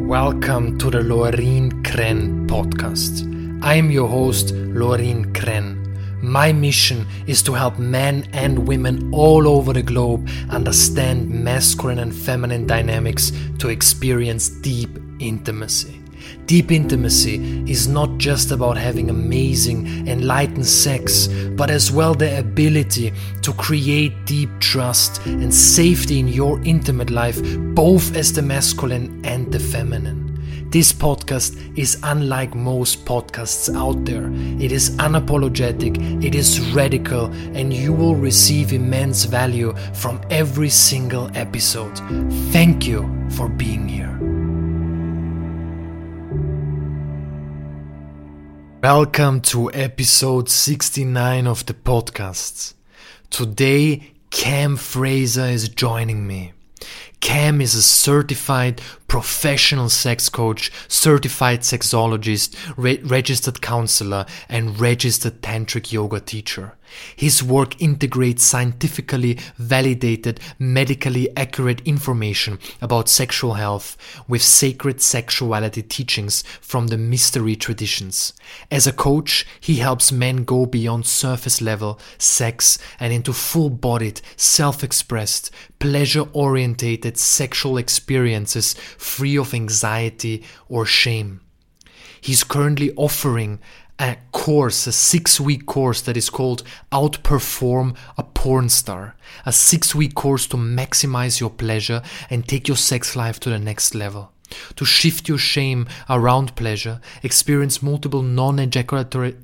Welcome to the Lorin Krenn podcast. I am your host, Lorin Krenn. My mission is to help men and women all over the globe understand masculine and feminine dynamics to experience deep intimacy. Deep intimacy is not just about having amazing, enlightened sex, but as well the ability to create deep trust and safety in your intimate life, both as the masculine and the feminine. This podcast is unlike most podcasts out there. It is unapologetic, it is radical, and you will receive immense value from every single episode. Thank you for being here. Welcome to episode 69 of the podcast. Today, Cam Fraser is joining me. Cam is a certified professional sex coach, certified sexologist, re- registered counselor, and registered tantric yoga teacher. His work integrates scientifically validated, medically accurate information about sexual health with sacred sexuality teachings from the mystery traditions. As a coach, he helps men go beyond surface level sex and into full bodied, self expressed, pleasure orientated sexual experiences free of anxiety or shame. He's currently offering a course, a six week course that is called Outperform a Porn Star. A six week course to maximize your pleasure and take your sex life to the next level. To shift your shame around pleasure, experience multiple non ejaculatory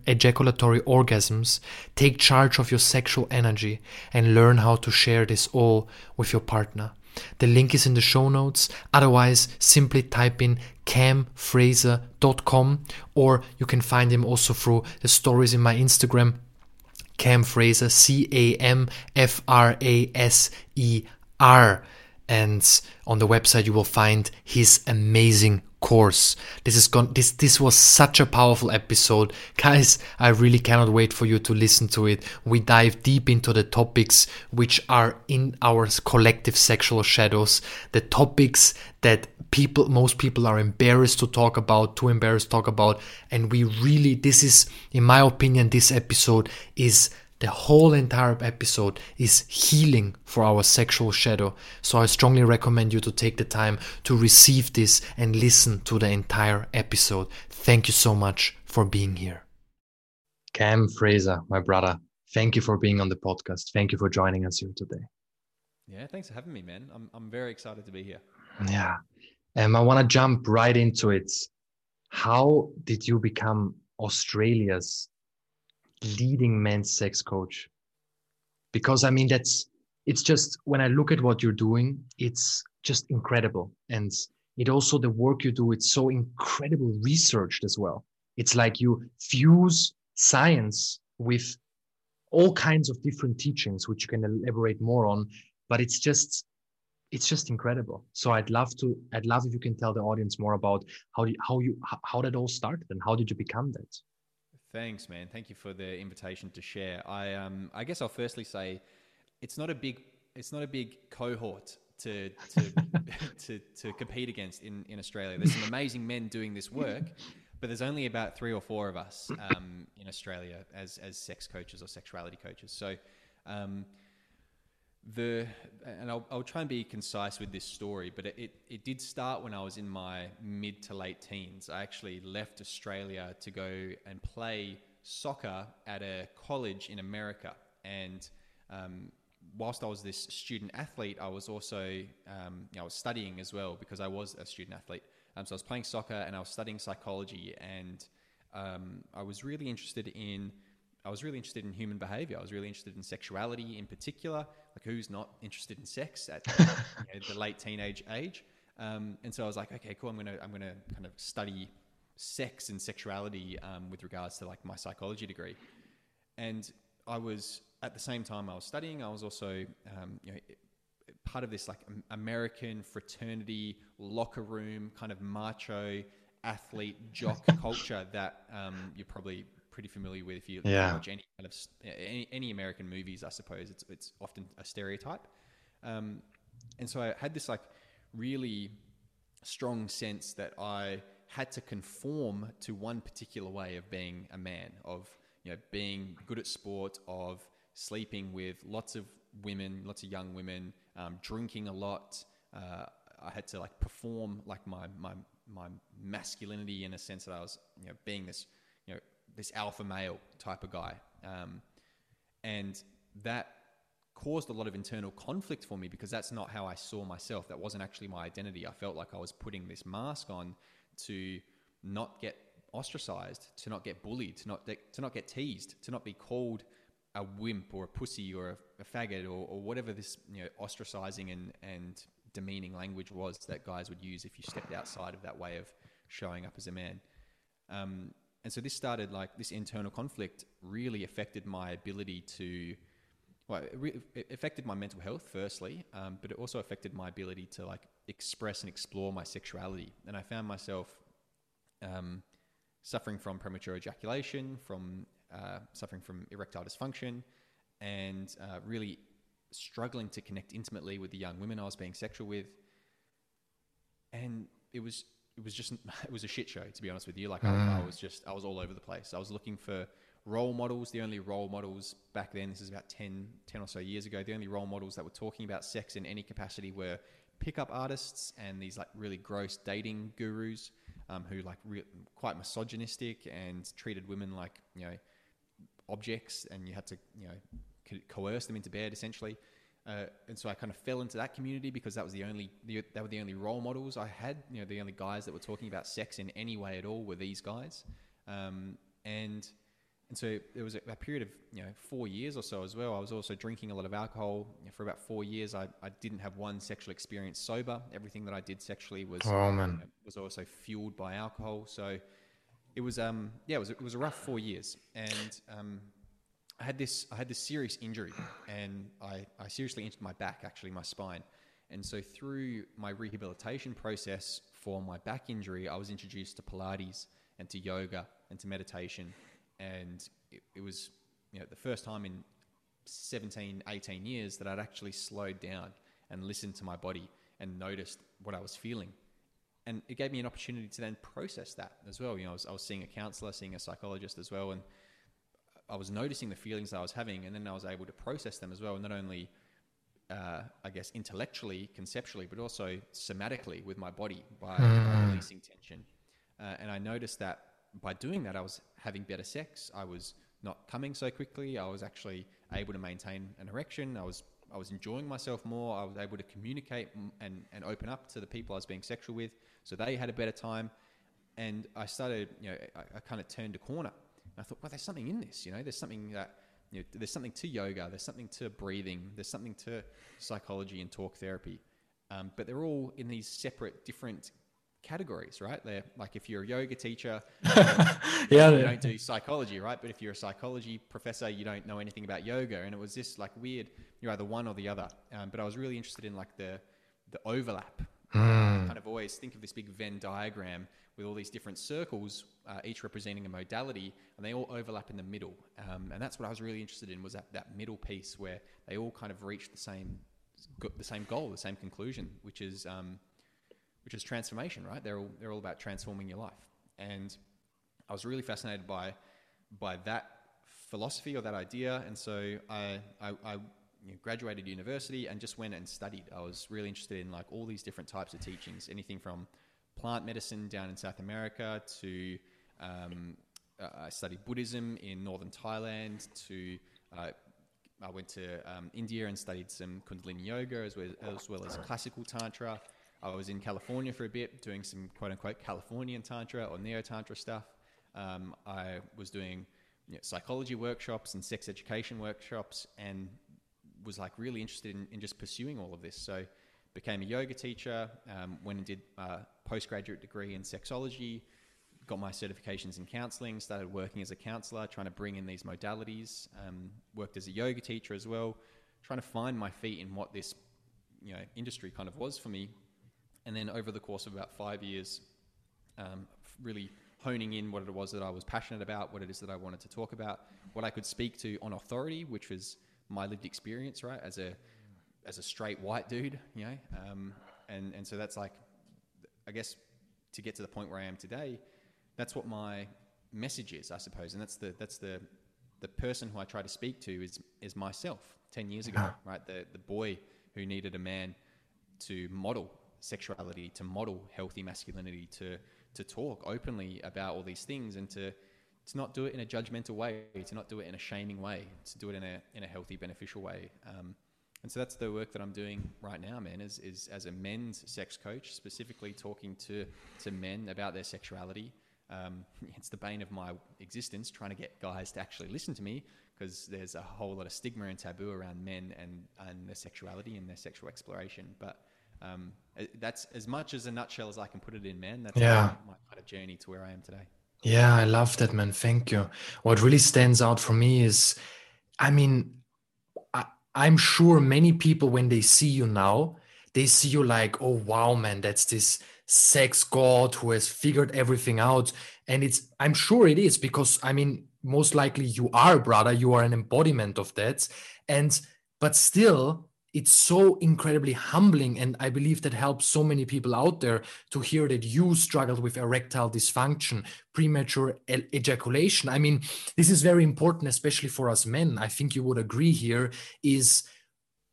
orgasms, take charge of your sexual energy, and learn how to share this all with your partner. The link is in the show notes. Otherwise, simply type in camfraser.com or you can find him also through the stories in my Instagram. Cam Fraser, C A M F R A S E R. And on the website, you will find his amazing course. This is gone. This this was such a powerful episode, guys. I really cannot wait for you to listen to it. We dive deep into the topics which are in our collective sexual shadows, the topics that people, most people, are embarrassed to talk about, too embarrassed to talk about, and we really. This is, in my opinion, this episode is the whole entire episode is healing for our sexual shadow. So I strongly recommend you to take the time to receive this and listen to the entire episode. Thank you so much for being here. Cam Fraser, my brother, thank you for being on the podcast. Thank you for joining us here today. Yeah, thanks for having me, man. I'm, I'm very excited to be here. Yeah. Um, I want to jump right into it. How did you become Australia's leading men's sex coach. Because i mean that's it's just when i look at what you're doing it's just incredible. And it also the work you do it's so incredible researched as well. It's like you fuse science with all kinds of different teachings which you can elaborate more on but it's just it's just incredible. So i'd love to i'd love if you can tell the audience more about how you, how you how that all started and how did you become that Thanks, man. Thank you for the invitation to share. I um, I guess I'll firstly say, it's not a big it's not a big cohort to to to, to compete against in in Australia. There's some amazing men doing this work, but there's only about three or four of us um, in Australia as as sex coaches or sexuality coaches. So. Um, the and I'll, I'll try and be concise with this story, but it, it, it, did start when I was in my mid to late teens. I actually left Australia to go and play soccer at a college in America. And um, whilst I was this student athlete, I was also um, you know, I was studying as well because I was a student athlete. Um, so I was playing soccer and I was studying psychology, and um, I was really interested in I was really interested in human behavior. I was really interested in sexuality in particular. Like, who's not interested in sex at you know, the late teenage age? Um, and so I was like, okay, cool. I'm gonna I'm gonna kind of study sex and sexuality um, with regards to like my psychology degree. And I was at the same time I was studying. I was also um, you know part of this like American fraternity locker room kind of macho athlete jock culture that um, you're probably pretty familiar with if you yeah. watch any kind of any, any, American movies. I suppose it's it's often a stereotype, um, and so I had this like really strong sense that I had to conform to one particular way of being a man, of you know being good at sport, of sleeping with lots of women, lots of young women, um, drinking a lot. Uh, I had to like perform like my my my masculinity in a sense that I was you know being this this alpha male type of guy, um, and that caused a lot of internal conflict for me because that's not how I saw myself. That wasn't actually my identity. I felt like I was putting this mask on to not get ostracized, to not get bullied, to not to not get teased, to not be called a wimp or a pussy or a, a faggot or, or, whatever this you know ostracizing and and demeaning language was that guys would use if you stepped outside of that way of showing up as a man. Um, and so this started like this internal conflict really affected my ability to well it, re- it affected my mental health firstly um, but it also affected my ability to like express and explore my sexuality. And i found myself um, suffering from premature ejaculation from uh, suffering from erectile dysfunction and uh, really struggling to connect intimately with the young women i was being sexual with. And it was it was just it was a shit show to be honest with you. Like mm. I, I, was just I was all over the place. I was looking for role models. The only role models back then, this is about 10, 10 or so years ago. The only role models that were talking about sex in any capacity were pickup artists and these like really gross dating gurus um, who like re- quite misogynistic and treated women like you know objects, and you had to you know coerce them into bed essentially. Uh, and so I kind of fell into that community because that was the only the, that were the only role models I had. You know, the only guys that were talking about sex in any way at all were these guys. Um, and and so there was a, a, period of you know four years or so as well. I was also drinking a lot of alcohol for about four years. I, I didn't have one sexual experience sober. Everything that I did sexually was oh, man. You know, was also fueled by alcohol. So it was um yeah it was it was a rough four years and um I had this I had this serious injury, and I, I seriously injured my back, actually my spine, and so through my rehabilitation process for my back injury, I was introduced to Pilates and to yoga and to meditation, and it, it was you know the first time in 17, 18 years that I'd actually slowed down and listened to my body and noticed what I was feeling. And it gave me an opportunity to then process that as well. You know, I was, I was seeing a counselor, seeing a psychologist as well, and I was noticing the feelings I was having, and then I was able to process them as well, not only uh, I guess intellectually, conceptually, but also somatically with my body by, mm. by releasing tension. Uh, and I noticed that by doing that, I was having better sex. I was not coming so quickly. I was actually able to maintain an erection. I was I was enjoying myself more. I was able to communicate and, and open up to the people I was being sexual with, so they had a better time. And I started, you know, I, I kind of turned a corner I thought, well, there's something in this. You know, there's something that you know, there's something to yoga. There's something to breathing. There's something to psychology and talk therapy. Um, but they're all in these separate, different categories, right? They're like if you're a yoga teacher, yeah, you don't do psychology, right? But if you're a psychology professor, you don't know anything about yoga. And it was this like weird. You're either one or the other. Um, but I was really interested in like the the overlap. Mm. Kind of always think of this big Venn diagram with all these different circles, uh, each representing a modality, and they all overlap in the middle. Um, and that's what I was really interested in was that, that middle piece where they all kind of reach the same the same goal, the same conclusion, which is um, which is transformation, right? They're all they're all about transforming your life. And I was really fascinated by by that philosophy or that idea, and so I I, I you know, graduated university and just went and studied. I was really interested in like all these different types of teachings, anything from plant medicine down in South America to um, uh, I studied Buddhism in northern Thailand to uh, I went to um, India and studied some Kundalini yoga as well, as well as classical Tantra. I was in California for a bit doing some quote unquote Californian Tantra or Neo Tantra stuff. Um, I was doing you know, psychology workshops and sex education workshops and was like really interested in, in just pursuing all of this. So became a yoga teacher, um, went and did a postgraduate degree in sexology, got my certifications in counseling, started working as a counselor, trying to bring in these modalities, um, worked as a yoga teacher as well, trying to find my feet in what this you know industry kind of was for me. And then over the course of about five years, um, really honing in what it was that I was passionate about, what it is that I wanted to talk about, what I could speak to on authority, which was my lived experience, right, as a as a straight white dude, you know, um, and and so that's like I guess to get to the point where I am today, that's what my message is, I suppose, and that's the that's the the person who I try to speak to is is myself. Ten years ago, right? The the boy who needed a man to model sexuality, to model healthy masculinity, to to talk openly about all these things, and to to not do it in a judgmental way, to not do it in a shaming way, to do it in a in a healthy, beneficial way. Um, and so that's the work that I'm doing right now, man. Is is as a men's sex coach, specifically talking to to men about their sexuality. Um, it's the bane of my existence, trying to get guys to actually listen to me because there's a whole lot of stigma and taboo around men and and their sexuality and their sexual exploration. But um, that's as much as a nutshell as I can put it in, man. That's yeah. my, my kind of journey to where I am today. Yeah, I love that, man. Thank you. What really stands out for me is, I mean, I, I'm sure many people, when they see you now, they see you like, oh, wow, man, that's this sex god who has figured everything out. And it's, I'm sure it is because, I mean, most likely you are, brother. You are an embodiment of that. And, but still, it's so incredibly humbling and i believe that helps so many people out there to hear that you struggled with erectile dysfunction premature e- ejaculation. I mean this is very important especially for us men. I think you would agree here is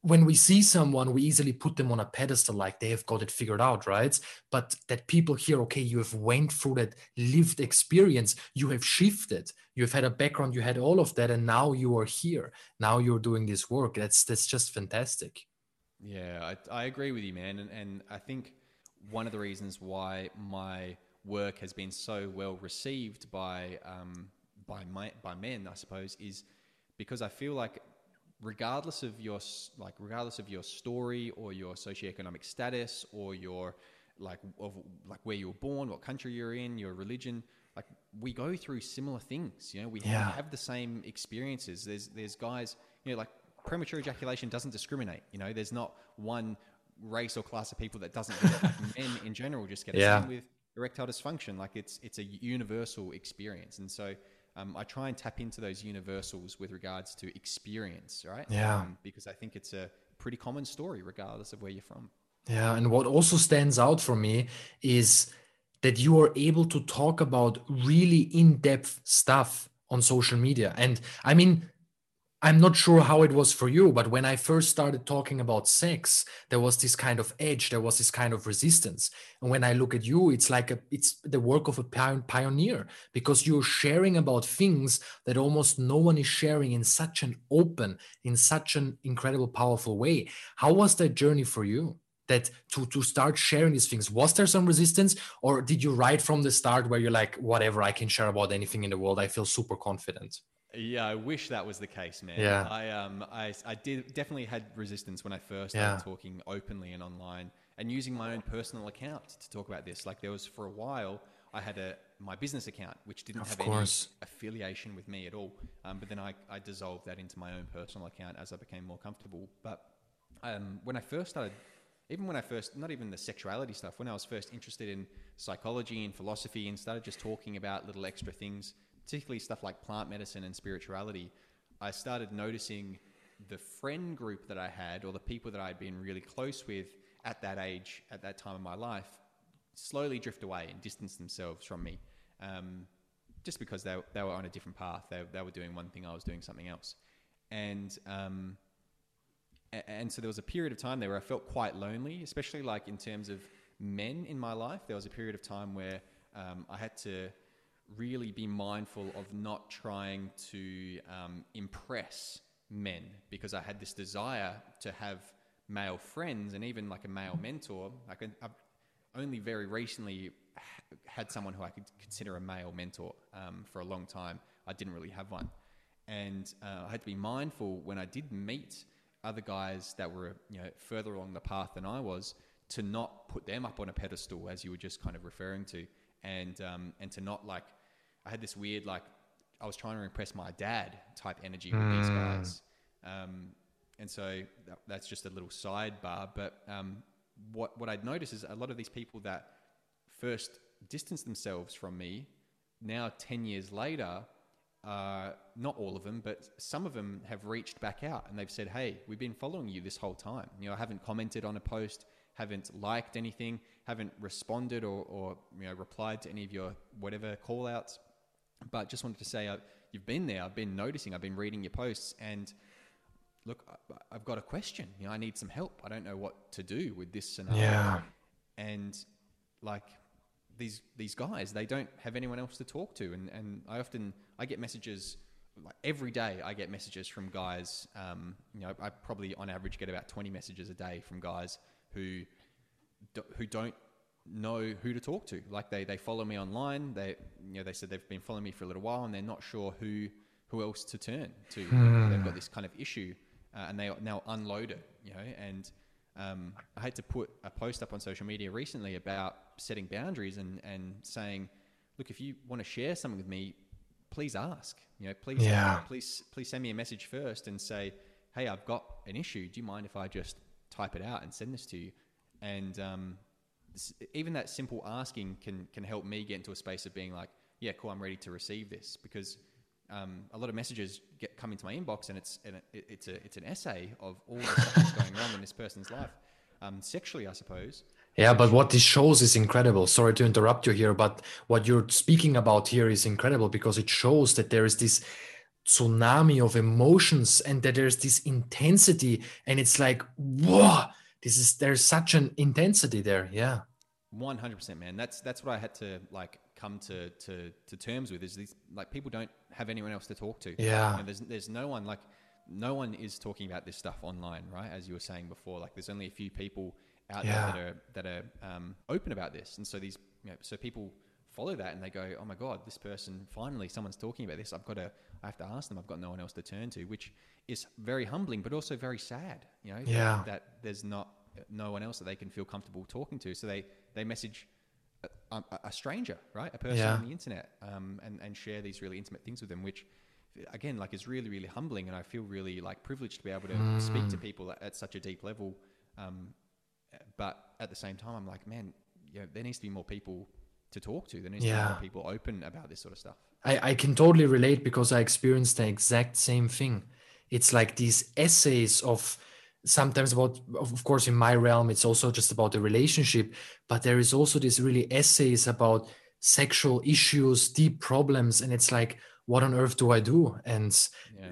when we see someone, we easily put them on a pedestal like they have got it figured out, right? But that people hear, okay, you have went through that lived experience, you have shifted, you have had a background, you had all of that, and now you are here. Now you're doing this work. That's that's just fantastic. Yeah, I, I agree with you, man, and and I think one of the reasons why my work has been so well received by um, by my by men, I suppose, is because I feel like regardless of your like regardless of your story or your socioeconomic status or your like of like where you were born, what country you're in, your religion, like we go through similar things. You know, we Yeah. have, have the same experiences. There's there's guys, you know, like premature ejaculation doesn't discriminate. You know, there's not one race or class of people that doesn't. Like men in general just get it. Yeah. With erectile dysfunction. Like it's it's a universal experience, and so. Um, I try and tap into those universals with regards to experience, right? Yeah. Um, because I think it's a pretty common story, regardless of where you're from. Yeah, and what also stands out for me is that you are able to talk about really in-depth stuff on social media. And I mean, I'm not sure how it was for you, but when I first started talking about sex, there was this kind of edge, there was this kind of resistance. And when I look at you, it's like a, it's the work of a pioneer because you're sharing about things that almost no one is sharing in such an open, in such an incredible, powerful way. How was that journey for you? That to to start sharing these things, was there some resistance, or did you right from the start where you're like, whatever, I can share about anything in the world, I feel super confident? Yeah, I wish that was the case, man. Yeah. I um I I did definitely had resistance when I first Yeah. started talking openly and online and using my own personal account to talk about this. Like there was for a while I had a my business account which didn't Of have course. any affiliation with me at all. Um, but then I, I dissolved that into my own personal account as I became more comfortable. But um, when I first started, even when I first, not even the sexuality stuff, when I was first interested in psychology and philosophy and started just talking about little extra things, particularly stuff like plant medicine and spirituality, I started noticing the friend group that I had or the people that I'd been really close with at that age, at that time of my life, slowly drift away and distance themselves from me. Um, just because they, they were on a different path. They, they were doing one thing, I was doing something else. And, um, and so there was a period of time there where I felt quite lonely, especially like in terms of men in my life. There was a period of time where um, I had to really be mindful of not trying to um, impress men because I had this desire to have male friends and even like a male mentor. I've only very recently had someone who I could consider a male mentor um, for a long time. I didn't really have one, and uh, I had to be mindful when I did meet other guys that were you know further along the path than I was to not put them up on a pedestal as you were just kind of referring to, and um, and to not like I had this weird like I was trying to impress my dad type energy with these guys. Um, and so that, that's just a little sidebar. But um, what what I'd noticed is a lot of these people that first distanced themselves from me, now ten years later, uh, not all of them, but some of them have reached back out and they've said, "Hey, we've been following you this whole time. You know, I haven't commented on a post, haven't liked anything, haven't responded or, or you know replied to any of your whatever call outs. But just wanted to say uh, you've been there. I've been noticing. I've been reading your posts and look, I, have got a question. You know, I need some help. I don't know what to do with this scenario. Yeah. And like these these guys, they don't have anyone else to talk to, and and I often I get messages like every day. I get messages from guys. Um, you know, I probably on average get about twenty messages a day from guys who who don't know who to talk to. Like they, they follow me online. They you know they said they've been following me for a little while and they're not sure who who else to turn to. Hmm. They've got this kind of issue uh, and they now unload it. You know, and um, I had to put a post up on social media recently about setting boundaries and and saying, look, if you want to share something with me, please ask. You know, please yeah. please please send me a message first and say, hey, I've got an issue. Do you mind if I just type it out and send this to you? And um, even that simple asking can can help me get into a space of being like, yeah, cool, I'm ready to receive this because um, a lot of messages get come into my inbox and it's and it, it's a it's an essay of all the stuff that's going wrong in this person's life, um, sexually, I suppose. Yeah, but what this shows is incredible. Sorry to interrupt you here, but what you're speaking about here is incredible because it shows that there is this tsunami of emotions and that there's this intensity and it's like whoa this is there's such an intensity there yeah. 100% man. That's that's what i had to like come to to to terms with is these like people don't have anyone else to talk to. Yeah. You know, there's there's no one like no one is talking about this stuff online right? As you were saying before like there's only a few people out yeah. there that are that are um, open about this. And so these you know, so people follow that and they go oh my god this person finally someone's talking about this i've got to i have to ask them i've got no one else to turn to which is very humbling but also very sad you know yeah. that, that there's not no one else that they can feel comfortable talking to. So they, they message a, a, a stranger, right? A person yeah. on the internet, um, and, and share these really intimate things with them, which again, like is really, really humbling. And I feel really like privileged to be able to mm. speak to people at, at, such a deep level. Um, but at the same time, I'm like, man, you know, there needs to be more people to talk to. There needs yeah. to be more people open about this sort of stuff. I, I can totally relate because I experienced the exact same thing. It's like these essays of sometimes about of course in my realm it's also just about the relationship but there is also this really essays about sexual issues deep problems and it's like what on earth do i do and yeah.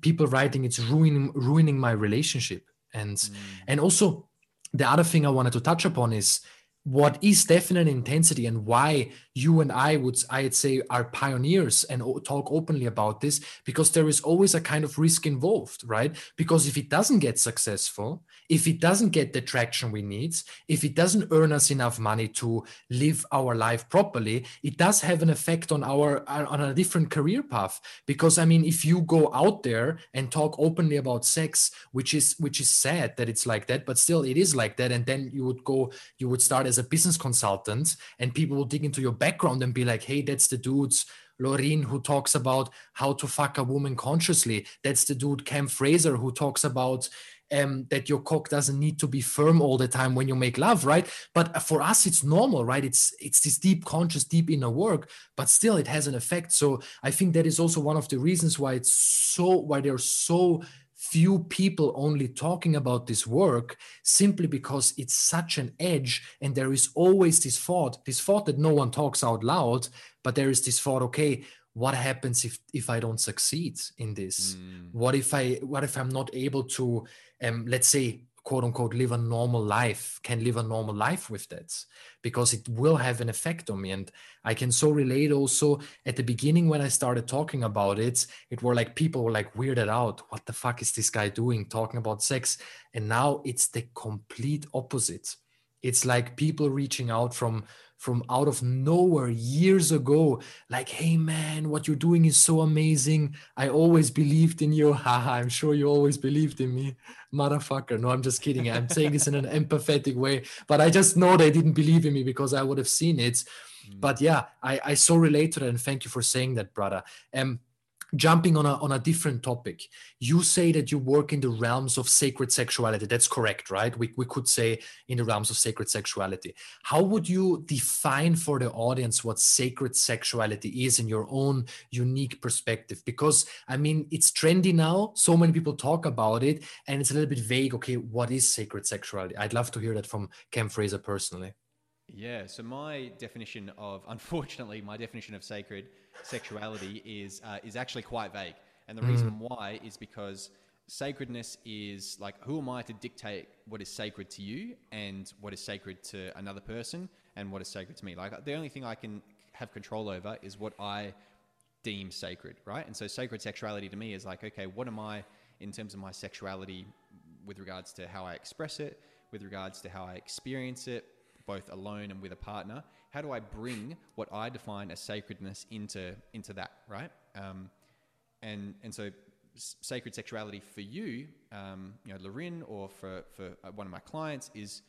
people writing it's ruining ruining my relationship and mm. and also the other thing i wanted to touch upon is what is definite intensity and why you and I would I'd say are pioneers and talk openly about this because there is always a kind of risk involved, right? Because if it doesn't get successful, if it doesn't get the traction we need, if it doesn't earn us enough money to live our life properly, it does have an effect on our uh, on a different career path. Because I mean, if you go out there and talk openly about sex, which is which is sad that it's like that, but still it is like that, and then you would go, you would start as a business consultant, and people will dig into your back background and be like, hey, that's the dudes. Lorin, who talks about how to fuck a woman consciously. That's the dude Cam Fraser who talks about um, that your cock doesn't need to be firm all the time when you make love, right? But for us, it's normal, right? It's it's this deep conscious, deep inner work, but still it has an effect. So I think that is also one of the reasons why it's so why they're so few people only talking about this work simply because it's such an edge and there is always this thought this thought that no one talks out loud but there is this thought okay what happens if if i don't succeed in this mm. what if i what if i'm not able to um let's say quote unquote live a normal life can live a normal life with that because it will have an effect on me. And i can so relate also at the beginning when i started talking about it it were like people were like weirded out what the fuck is this guy doing talking about sex? And now it's the complete opposite. It's like people reaching out from from out of nowhere years ago like hey man what you're doing is so amazing. I always believed in you. Haha i'm sure you always believed in me. Motherfucker. No i'm just kidding. I'm saying this in an empathetic way. But i just know they didn't believe in me because i would have seen it. Mm. but yeah i i so relate to that and thank you for saying that brother. Um jumping on a on a different topic. You say that you work in the realms of sacred sexuality. That's correct right? We, we could say in the realms of sacred sexuality. How would you define for the audience what sacred sexuality is in your own unique perspective? Because i mean it's trendy now. So many people talk about it and it's a little bit vague. Okay what is sacred sexuality? I'd love to hear that from cam fraser personally. Yeah so my definition of unfortunately my definition of sacred sexuality is uh, is actually quite vague, and the mm. reason why is because sacredness is like who am I to dictate what is sacred to you and what is sacred to another person and what is sacred to me. Like the only thing I can have control over is what I deem sacred, right? And so sacred sexuality to me is like, okay, what am I in terms of my sexuality with regards to how I express it, with regards to how I experience it, both alone and with a partner, how do I bring what I define as sacredness into into that, right? Um, and and so sacred sexuality for you, um, you know, Lorin, or for for uh, one of my clients is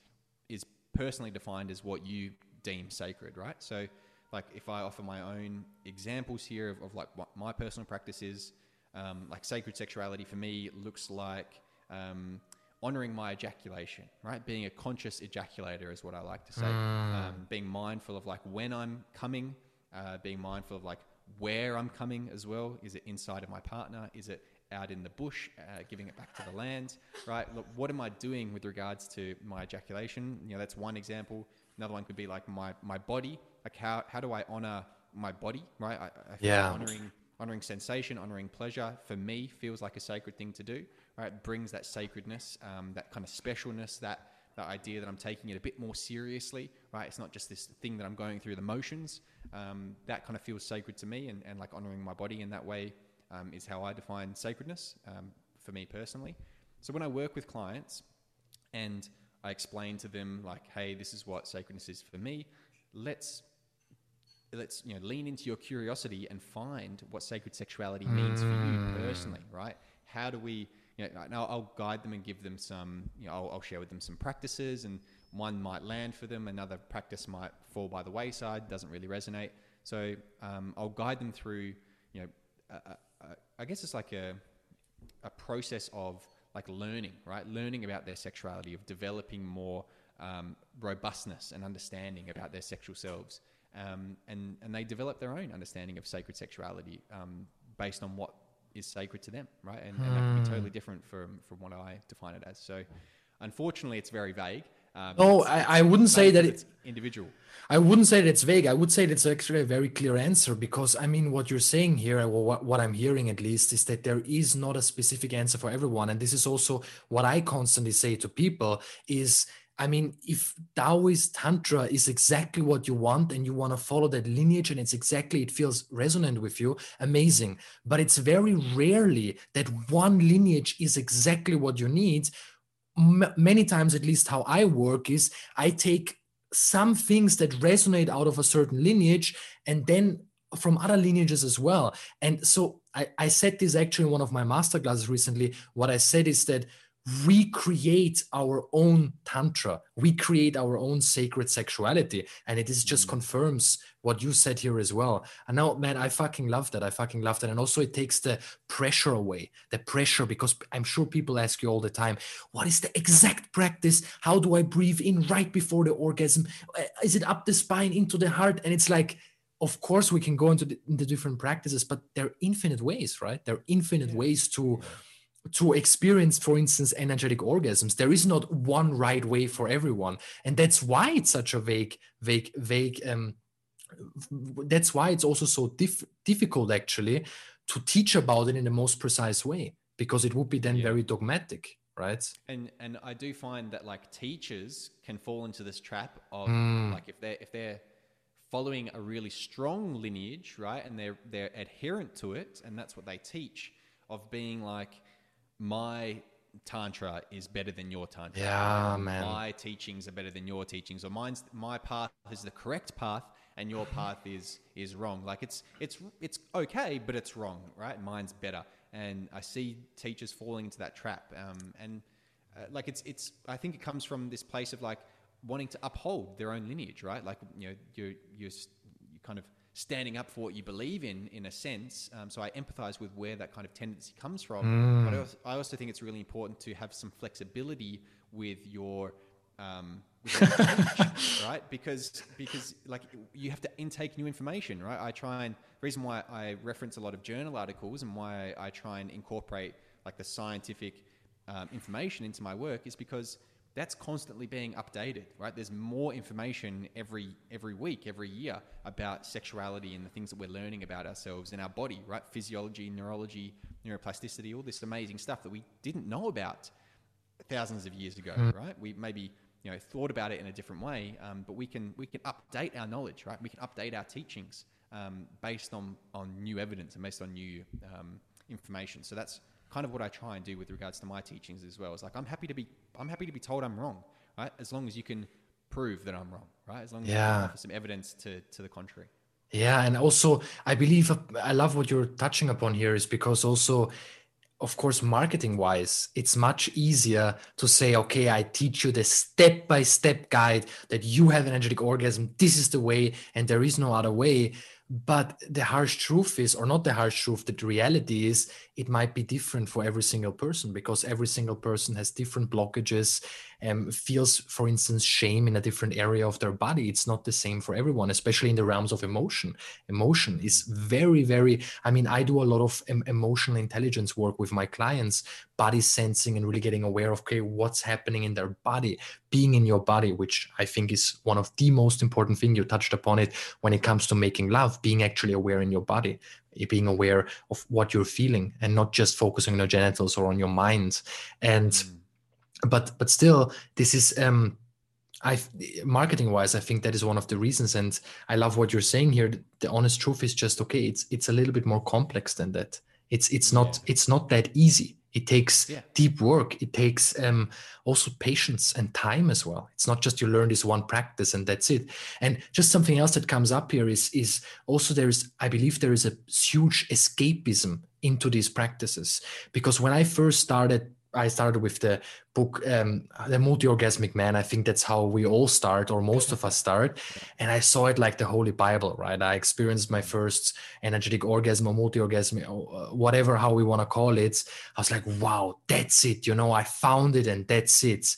is personally defined as what you deem sacred, right? So, like if I offer my own examples here of, of like what my personal practice is, um, like sacred sexuality for me looks like um, honoring my ejaculation, right? Being a conscious ejaculator is what I like to say. Mm. Um, being mindful of like when I'm coming, uh, being mindful of like where I'm coming as well. Is it inside of my partner? Is it out in the bush, uh, giving it back to the land, right? Look, what am I doing with regards to my ejaculation? You know, that's one example. Another one could be like my, my body. Like how, how do I honor my body, right? I, I yeah. honoring, honoring sensation, honoring pleasure for me feels like a sacred thing to do right? It brings that sacredness, um, that kind of specialness, that that idea that I'm taking it a bit more seriously, right? It's not just this thing that I'm going through the motions. Um, that kind of feels sacred to me, and, and like honoring my body in that way um, is how I define sacredness um, for me personally. So when I work with clients and I explain to them like, hey, this is what sacredness is for me. Let's let's you know lean into your curiosity and find what sacred sexuality means mm. for you mm. personally, right? How do we you know, and I'll, I'll, guide them and give them some, you know, I'll, I'll, share with them some practices, and one might land for them, another practice might fall by the wayside, doesn't really resonate. So um, I'll guide them through, you know, a, a, a, I guess it's like a, a process of like learning, right? Learning about their sexuality, of developing more um, robustness and understanding about their sexual selves. Um, and, and they develop their own understanding of sacred sexuality um, based on what is sacred to them, right? And, and that can be hmm. totally different from from what I define it as. So, unfortunately, it's very vague. Um, no, I, I wouldn't say that it's individual. I wouldn't say that it's vague. I would say that it's actually a very clear answer because I mean, what you're saying here, or what, what I'm hearing at least, is that there is not a specific answer for everyone. And this is also what I constantly say to people is I mean, if Taoist Tantra is exactly what you want and you want to follow that lineage and it's exactly, it feels resonant with you, amazing. But it's very rarely that one lineage is exactly what you need. M- many times, at least, how I work is I take some things that resonate out of a certain lineage and then from other lineages as well. And so I, I said this actually in one of my masterclasses recently. What I said is that we create our own tantra. We create our own sacred sexuality. And it is just mm. confirms what you said here as well. And now man i fucking love that. I fucking love that. And also it takes the pressure away the pressure because i'm sure people ask you all the time what is the exact practice? How do i breathe in right before the orgasm? Uh, is it up the spine into the heart? And it's like of course we can go into the, into different practices but there are infinite ways right? There are infinite yeah. ways to yeah to experience, for instance, energetic orgasms. There is not one right way for everyone, and that's why it's such a vague, vague, vague. Um, that's why it's also so dif- difficult, actually, to teach about it in the most precise way, because it would be then yeah. very dogmatic, right? And and I do find that like teachers can fall into this trap of mm. like if they're if they're following a really strong lineage, right, and they're they're adherent to it, and that's what they teach, of being like my tantra is better than your tantra. Yeah, man. My teachings are better than your teachings, or mine's my path is the correct path, and your path is is wrong. Like it's it's it's okay, but it's wrong, right? Mine's better, and I see teachers falling into that trap. Um, and uh, like it's it's I think it comes from this place of like wanting to uphold their own lineage, right? Like you know you you you kind of standing up for what you believe in, in a sense. Um, so I empathize with where that kind of tendency comes from. Mm. But I also, I also think it's really important to have some flexibility with your um, with your teach, right? Because because like you have to intake new information, right? I try and reason why I reference a lot of journal articles and why I try and incorporate like the scientific um, information into my work is because that's constantly being updated, right? There's more information every every week, every year about sexuality and the things that we're learning about ourselves and our body, right? Physiology, neurology, neuroplasticity, all this amazing stuff that we didn't know about thousands of years ago, right? We maybe you know thought about it in a different way, um, but we can we can update our knowledge, right? We can update our teachings um, based on on new evidence and based on new um, information. So that's kind of what I try and do with regards to my teachings as well. It's like I'm happy to be I'm happy to be told I'm wrong, right? As long as you can prove that I'm wrong, right? As long as you Yeah. can offer some evidence to to the contrary. Yeah, and also I believe I love what you're touching upon here is because also, of course, marketing wise, it's much easier to say, okay, I teach you the step by step guide that you have an energetic orgasm. This is the way, and there is no other way. But the harsh truth is, or not the harsh truth, the reality is, it might be different for every single person because every single person has different blockages and feels, for instance, shame in a different area of their body. It's not the same for everyone, especially in the realms of emotion. Emotion is very, very, I mean, I do a lot of em- emotional intelligence work with my clients, body sensing and really getting aware of, okay, what's happening in their body, being in your body, which I think is one of the most important thing you touched upon it when it comes to making love, being actually aware in your body, being aware of what you're feeling and not just focusing on your genitals or on your mind. And mm. But but still this is um i marketing wise i think that is one of the reasons and i love what you're saying here. The honest truth is just okay it's it's a little bit more complex than that. It's it's not it's not that easy. It takes Yeah. deep work. It takes um also patience and time as well. It's not just you learn this one practice and that's it. And just something else that comes up here is is also there is i believe there is a huge escapism into these practices. Because when i first started I started with the book, um, The Multi Orgasmic Man. I think that's how we all start, or most of us start. And I saw it like the Holy Bible, right? I experienced my first energetic orgasm or multi orgasm, whatever, how we want to call it. I was like, wow, that's it. You know, I found it and that's it.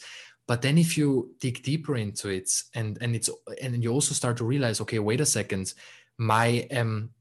But then if you dig deeper into it and, and it's, and you also start to realize, okay, wait a second, my, um,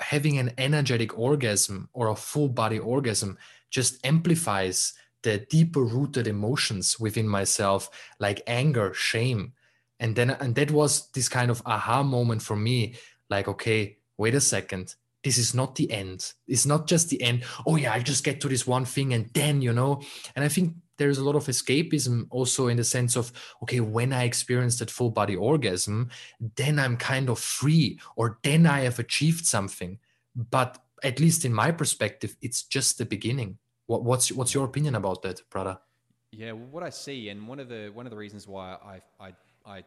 having an energetic orgasm or a full body orgasm just amplifies the deeper rooted emotions within myself like anger shame. And then and that was this kind of aha moment for me like okay wait a second. This is not the end. It's not just the end. Oh yeah I'll just get to this one thing and then you know? And i think there's a lot of escapism also in the sense of okay when i experience that full body orgasm then i'm kind of free or then i have achieved something. But at least in my perspective it's just the beginning what, what's what's your opinion about that Prada? Yeah, well, what I see, and one of the one of the reasons why I I, I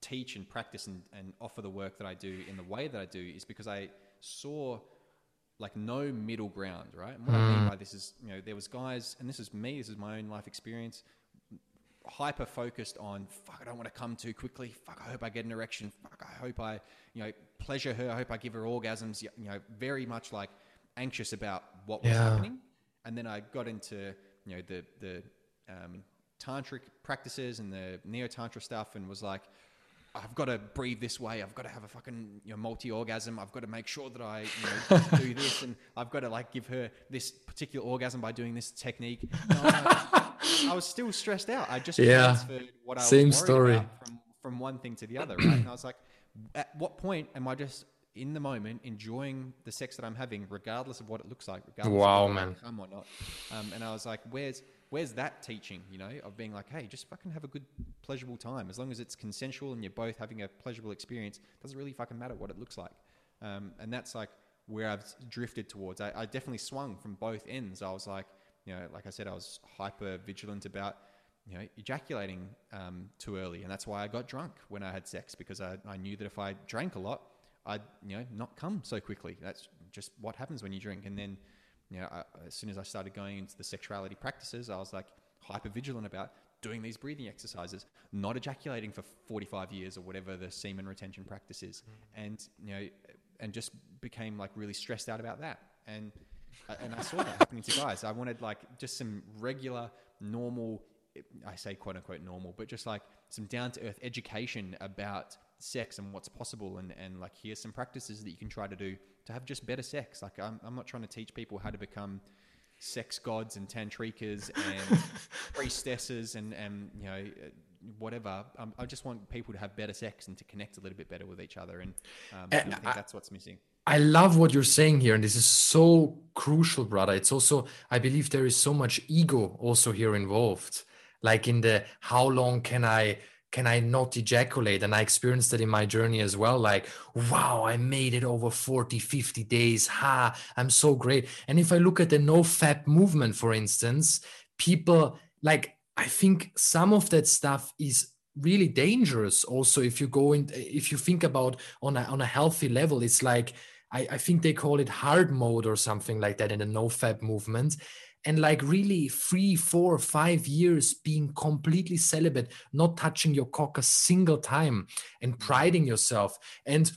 teach and practice and, and offer the work that I do in the way that I do is because I saw like no middle ground, right? And what I mean mm. by this is, you know, there was guys, and this is me, this is my own life experience, hyper focused on fuck, I don't want to come too quickly. Fuck, I hope I get an erection. Fuck, I hope I, you know, pleasure her. I hope I give her orgasms. You know, very much like anxious about what was Yeah. happening. And then I got into, you know, the the um, tantric practices and the neo tantra stuff, and was like, I've got to breathe this way. I've got to have a fucking you know, multi orgasm. I've got to make sure that I you know, do this, and I've got to like give her this particular orgasm by doing this technique. I, was I was still stressed out. I just Yeah. transferred what I Same was worried story. about from from one thing to the other, right? And I was like, at what point am I just in the moment enjoying the sex that I'm having, regardless of what it looks like, regardless Wow, of man. come or not? Um, and I was like, where's where's that teaching? You know, of being like, hey, just fucking have a good, pleasurable time. As long as it's consensual and you're both having a pleasurable experience, doesn't really fucking matter what it looks like. Um, and that's like where I've drifted towards. I, I definitely swung from both ends. I was like, you know, like I said, I was hyper vigilant about you know, ejaculating um, too early, and that's why I got drunk when I had sex because I, I knew that if I drank a lot, I'd you know not come so quickly. That's just what happens when you drink. And then, you know, I, as soon as I started going into the sexuality practices, I was like hyper vigilant about doing these breathing exercises, not ejaculating for 45 years or whatever the semen retention practice is. Mm-hmm. And you know, and just became like really stressed out about that. And uh, and I saw that happening to guys. I wanted like just some regular, normal. I say quote unquote normal, but just like some down to earth education about sex and what's possible, and and like here's some practices that you can try to do to have just better sex. Like I'm I'm not trying to teach people how to become sex gods and tantrikas and priestesses and and you know whatever. Um, I just want people to have better sex and to connect a little bit better with each other, and, um, and I think I, that's what's missing. I love what you're saying here, and this is so crucial, brother. It's also, I believe, there is so much ego also here involved. Like in the how long can I can I not ejaculate? And I experienced that in my journey as well. Like, wow, I made it over 40, 50 days. Ha, I'm so great. And if I look at the no fap movement, for instance, people like I think some of that stuff is really dangerous. Also, if you go in, if you think about on a on a healthy level, it's like I, I think they call it hard mode or something like that in the no fap movement. And like really three, four, five years being completely celibate, not touching your cock a single time and mm-hmm. priding yourself. And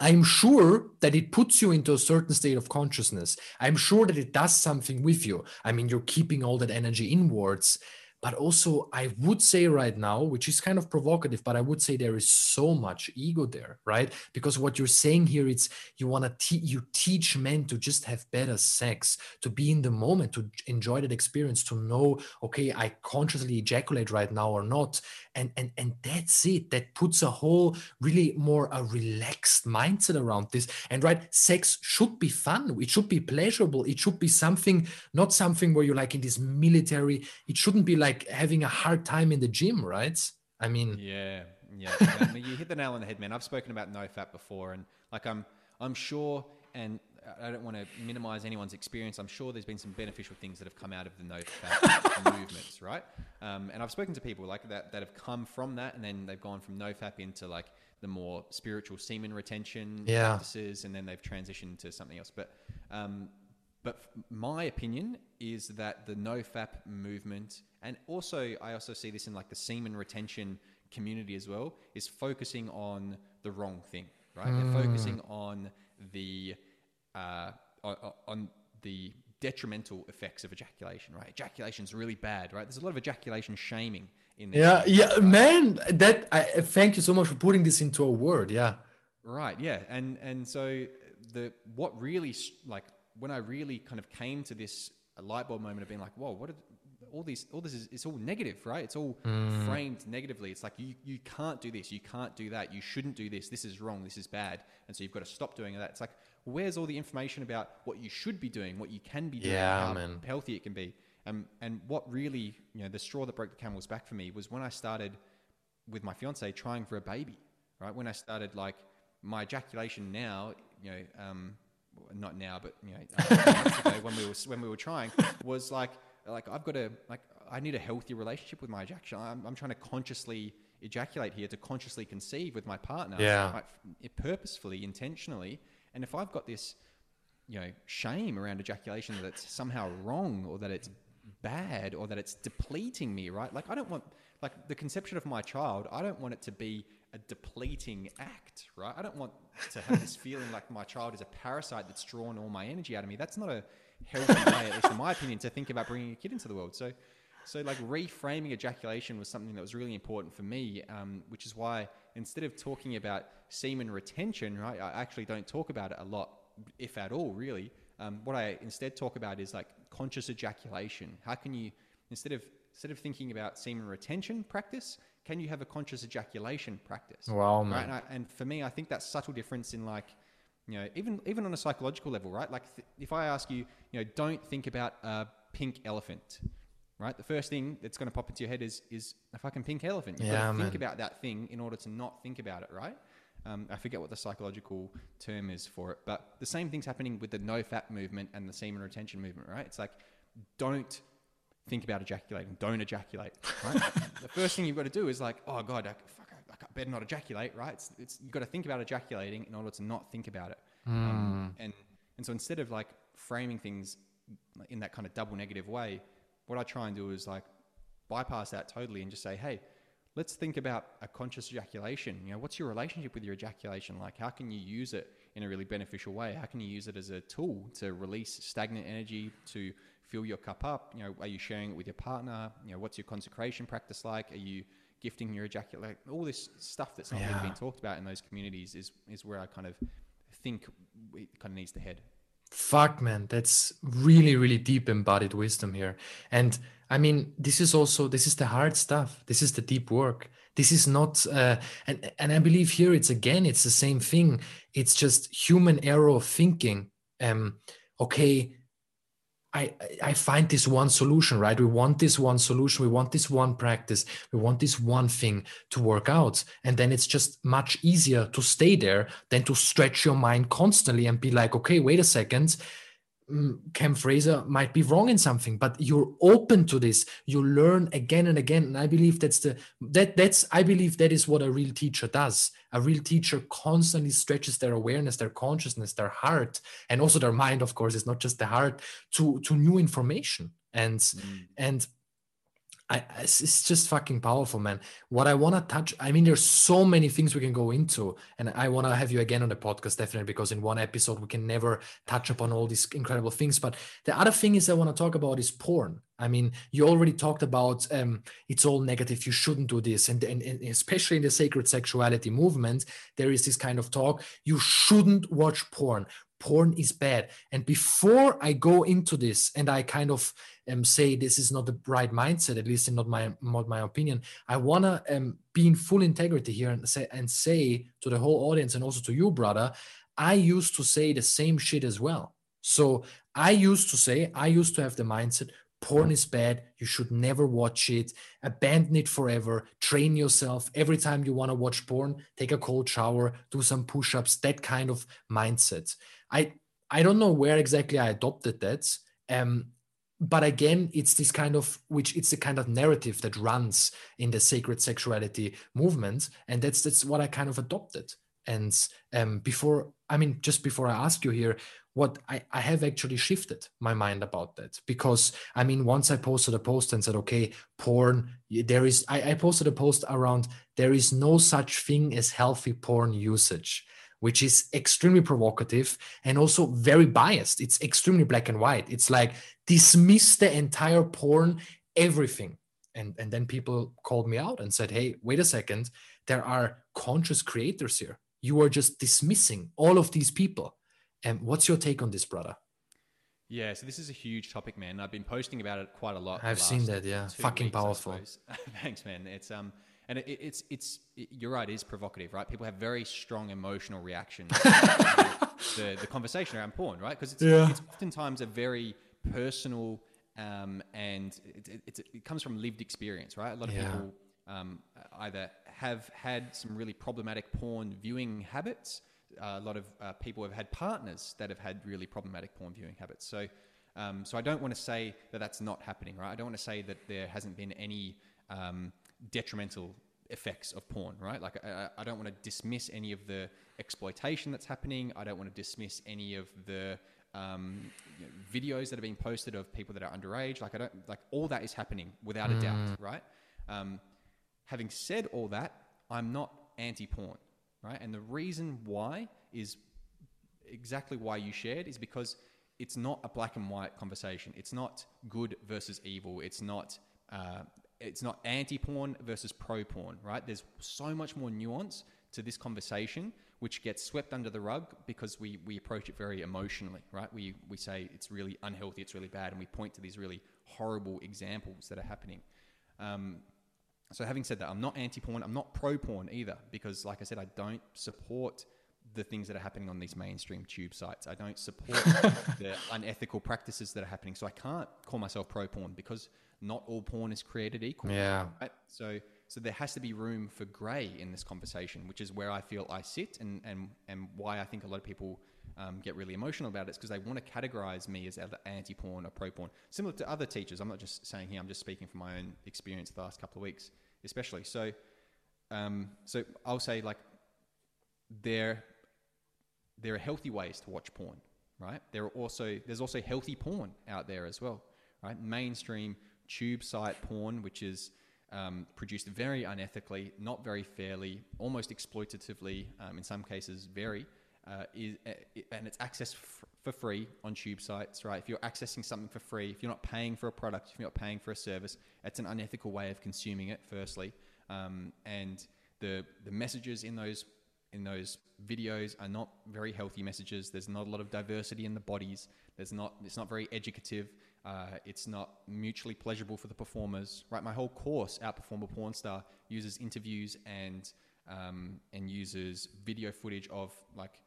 I'm sure that it puts you into a certain state of consciousness. I'm sure that it does something with you. I mean, you're keeping all that energy inwards but also i would say right now which is kind of provocative but i would say there is so much ego there right? Because what you're saying here it's you want to te- you teach men to just have better sex to be in the moment to enjoy that experience to know okay i consciously ejaculate right now or not. And and and that's it. That puts a whole really more a relaxed mindset around this. And right sex should be fun. It should be pleasurable. It should be something not something where you're like in this military. It shouldn't be like like having a hard time in the gym, right? I mean, yeah, yeah. you hit the nail on the head, man. I've spoken about no fap before, and like I'm, I'm sure, and I don't want to minimize anyone's experience. I'm sure there's been some beneficial things that have come out of the no fap movements, right? Um, and I've spoken to people like that that have come from that, and then they've gone from no fap into like the more spiritual semen retention yeah. practices, and then they've transitioned to something else. But um, but my opinion is that the no fap movement, and also I also see this in like the semen retention community as well, is focusing on the wrong thing, right? Mm. They're focusing on the uh, on the detrimental effects of ejaculation, right? Ejaculation is really bad, right? There's a lot of ejaculation shaming in there. Yeah, yeah, right? man. That I thank you so much for putting this into a word. Yeah. Right. Yeah. And and so the what really like when I really kind of came to this light bulb moment of being like, whoa, what are, all these, all this is, it's all negative, right? It's all mm. framed negatively. It's like, you, you can't do this. You can't do that. You shouldn't do this. This is wrong. This is bad. And so you've got to stop doing that. It's like, where's all the information about what you should be doing, what you can be doing, yeah, how man. healthy it can be? Um, and what really, you know, the straw that broke the camel's back for me was when I started with my fiance trying for a baby, right? When I started like my ejaculation now, you know, um, not now, but you know, ago when we were when we were trying, was like like I've got a like I need a healthy relationship with my ejaculation. I'm, I'm trying to consciously ejaculate here to consciously conceive with my partner, yeah, like, purposefully, intentionally. And if I've got this, you know, shame around ejaculation that's somehow wrong or that it's bad or that it's depleting me, right? Like I don't want like the conception of my child. I don't want it to be a depleting act, right? I don't want to have this feeling like my child is a parasite that's drawn all my energy out of me. That's not a healthy way, at least in my opinion, to think about bringing a kid into the world. So, so like reframing ejaculation was something that was really important for me, um, which is why instead of talking about semen retention, right, I actually don't talk about it a lot, if at all, really. Um, what I instead talk about is like conscious ejaculation. How can you instead of instead of thinking about semen retention practice, can you have a conscious ejaculation practice? Man. Right? And, I, and, for me, I think that subtle difference in like, you know, even even on a psychological level, right? Like, th- if I ask you, you know, don't think about a pink elephant, right? The first thing that's going to pop into your head is is a fucking pink elephant. You've yeah, got to think about that thing in order to not think about it, right? Um, I forget what the psychological term is for it, but the same thing's happening with the no fap movement and the semen retention movement, right? It's like, don't think about ejaculating. Don't ejaculate. Right? the first thing you've got to do is like, oh god, I, fuck, I, I better not ejaculate. Right? It's, it's you've got to think about ejaculating in order to not think about it. Mm. Um, and and so instead of like framing things in that kind of double negative way, what I try and do is like bypass that totally and just say, hey, let's think about a conscious ejaculation. You know, what's your relationship with your ejaculation like? How can you use it in a really beneficial way? How can you use it as a tool to release stagnant energy, to fill your cup up? You know, are you sharing it with your partner? You know, what's your consecration practice like? Are you gifting your ejaculate? All this stuff that's not Yeah. really being talked about in those communities is is where I kind of think it kind of needs to head. Fuck, man, that's really, really deep embodied wisdom here. And I mean, this is also this is the hard stuff. This is the deep work. This is not, uh, and and I believe here it's again, it's the same thing. It's just human error of thinking. Um, okay, I, I find this one solution, right? We want this one solution. We want this one practice. We want this one thing to work out. And then it's just much easier to stay there than to stretch your mind constantly and be like, okay, wait a second. Mm, Cam Fraser might be wrong in something, but you're open to this. You learn again and again. And I believe that's the that that's I believe that is what a real teacher does. A real teacher constantly stretches their awareness, their consciousness, their heart, and also their mind, of course, it's not just the heart, to to new information. And and I, it's just fucking powerful, man. What I want to touch, I mean, there's so many things we can go into, and I want to have you again on the podcast, definitely, because in one episode we can never touch upon all these incredible things. But the other thing is I want to talk about is porn. I mean, you already talked about um, it's all negative. You shouldn't do this, and, and, and especially in the sacred sexuality movement, there is this kind of talk. You shouldn't watch porn. Porn is bad. And before I go into this, and I kind of um, say this is not the right mindset, at least in not my not my opinion. I wanna um, be in full integrity here and say and say to the whole audience and also to you, brother. I used to say the same shit as well. So I used to say I used to have the mindset porn is bad you should never watch it abandon it forever train yourself every time you want to watch porn take a cold shower do some push-ups that kind of mindset i i don't know where exactly i adopted that um but again it's this kind of which it's the kind of narrative that runs in the sacred sexuality movement and that's that's what i kind of adopted. And um before i mean just before i ask you here what I, I have actually shifted my mind about that. Because i mean once i posted a post and said okay porn there is i, I posted a post around there is no such thing as healthy porn usage which is extremely provocative and also very biased it's extremely black and white it's like dismiss the entire porn everything and and then people called me out and said hey wait a second there are conscious creators here you are just dismissing all of these people and what's your take on this, brother? Yeah, so this is a huge topic, man. I've been posting about it quite a lot. I've seen that, yeah. Fucking weeks, powerful. Thanks, man. It's um, and it, it's it's it, you're right. It is provocative, right? People have very strong emotional reactions to the the conversation around porn, right? Because it's Yeah. it's oftentimes a very personal um, and it, it, it's- it comes from lived experience, right? A lot of Yeah. people um, either have had some really problematic porn viewing habits. Uh, a lot of uh, people have had partners that have had really problematic porn viewing habits. So, um, so I don't want to say that that's not happening, right? I don't want to say that there hasn't been any um, detrimental effects of porn, right? Like, I, I don't want to dismiss any of the exploitation that's happening. I don't want to dismiss any of the um, you know, videos that are being posted of people that are underage. Like, I don't like all that is happening without a doubt, right? Um, having said all that, I'm not anti-porn, right? And the reason why is exactly why you shared is because it's not a black and white conversation. It's not good versus evil. It's not uh, it's not anti-porn versus pro-porn, right? There's so much more nuance to this conversation, which gets swept under the rug because we we approach it very emotionally, right? We we say it's really unhealthy, it's really bad, and we point to these really horrible examples that are happening. Um, so having said that, I'm not anti-porn. I'm not pro-porn either, because like I said, I don't support the things that are happening on these mainstream tube sites. I don't support the unethical practices that are happening. So I can't call myself pro-porn because not all porn is created equal. Yeah. Right? So so there has to be room for grey in this conversation, which is where I feel I sit, and and and why I think a lot of people. Um, get really emotional about it is because they want to categorize me as either anti-porn or pro-porn, similar to other teachers. I'm not just saying here; I'm just speaking from my own experience the last couple of weeks, especially. So, um, so I'll say like there, there are healthy ways to watch porn, right? There are also there's also healthy porn out there as well, right? Mainstream tube site porn, which is um, produced very unethically, not very fairly, almost exploitatively, um, in some cases, very. Uh, is, uh, and it's accessed f- for free on tube sites, right? If you're accessing something for free, if you're not paying for a product, if you're not paying for a service, it's an unethical way of consuming it. Firstly, um, and the the messages in those in those videos are not very healthy messages. There's not a lot of diversity in the bodies. There's not. It's not very educative. Uh, it's not mutually pleasurable for the performers, right? My whole course, Outperform a Porn Star, uses interviews and um, and uses video footage of like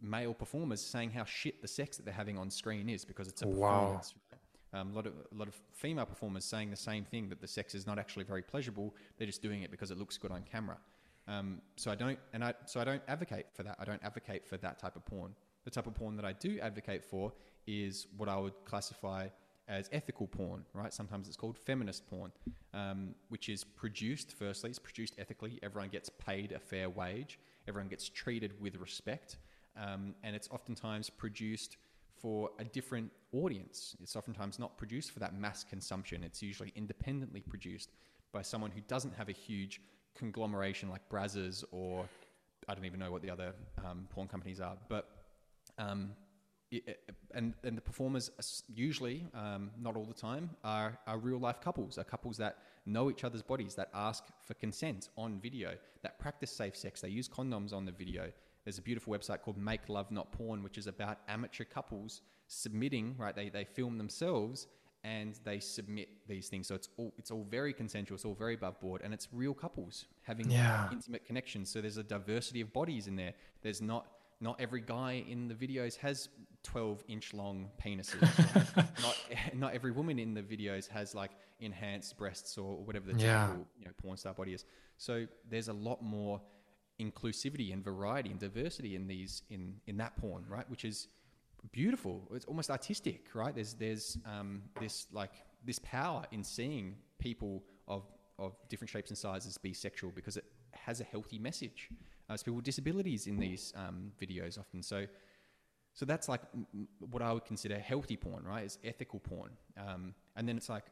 male performers saying how shit the sex that they're having on screen is because it's a Wow. performance. right? Um, a lot of a lot of female performers saying the same thing that the sex is not actually very pleasurable. They're just doing it because it looks good on camera. Um, so I don't and I so I don't advocate for that. I don't advocate for that type of porn. The type of porn that I do advocate for is what I would classify as ethical porn, right? Sometimes it's called feminist porn, um, which is produced, firstly, it's produced ethically. Everyone gets paid a fair wage, everyone gets treated with respect, um, and it's oftentimes produced for a different audience. It's oftentimes not produced for that mass consumption, it's usually independently produced by someone who doesn't have a huge conglomeration like Brazzers or I don't even know what the other um, porn companies are, but um, and and the performers usually, um, not all the time, are are real life couples. Are couples that know each other's bodies, that ask for consent on video, that practice safe sex. They use condoms on the video. There's a beautiful website called Make Love Not Porn, which is about amateur couples submitting. Right, they they film themselves and they submit these things. So it's all it's all very consensual. It's all very above board, and it's real couples having Yeah. intimate connections. So there's a diversity of bodies in there. There's not not every guy in the videos has 12 inch long penises. not not every woman in the videos has like enhanced breasts or whatever the Yeah. typical you know porn star body is. So there's a lot more inclusivity and variety and diversity in these in in that porn, right? Which is beautiful. It's almost artistic, right? There's there's um, this like this power in seeing people of of different shapes and sizes be sexual because it has a healthy message. Uh, people with disabilities in these um, videos often. So so that's like what I would consider healthy porn, right? It's ethical porn. Um, and then it's like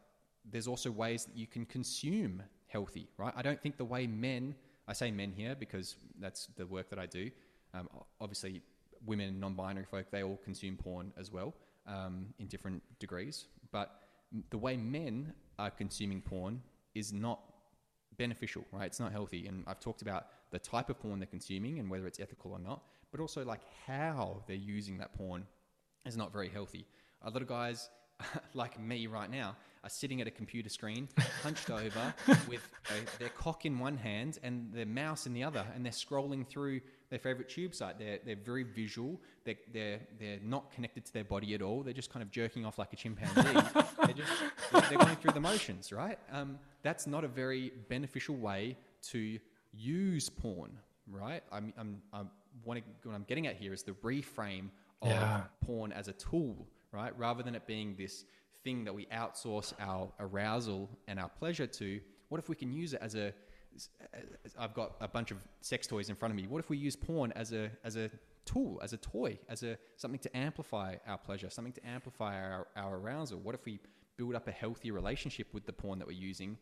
there's also ways that you can consume healthy, right? I don't think the way men, I say men here because that's the work that I do. Um, obviously, women non-binary folk they all consume porn as well um, in different degrees. But the way men are consuming porn is not beneficial, right? It's not healthy. And I've talked about the type of porn they're consuming and whether it's ethical or not, but also like how they're using that porn is not very healthy. A lot of guys, like me right now, are sitting at a computer screen, hunched over, with uh, their cock in one hand and their mouse in the other, and they're scrolling through their favorite tube site. They're, they're very visual. They're, they're, they're not connected to their body at all. They're just kind of jerking off like a chimpanzee. they're, just, they're, they're going through the motions, right? Um, that's not a very beneficial way to use porn, right? I'm, I'm, I'm wanting, what I'm getting at here is the reframe of Yeah. porn as a tool, right? Rather than it being this thing that we outsource our arousal and our pleasure to, what if we can use it as a I've got a bunch of sex toys in front of me. What if we use porn as a as a tool, as a toy, as a something to amplify our pleasure, something to amplify our, our arousal? What if we build up a healthy relationship with the porn that we're using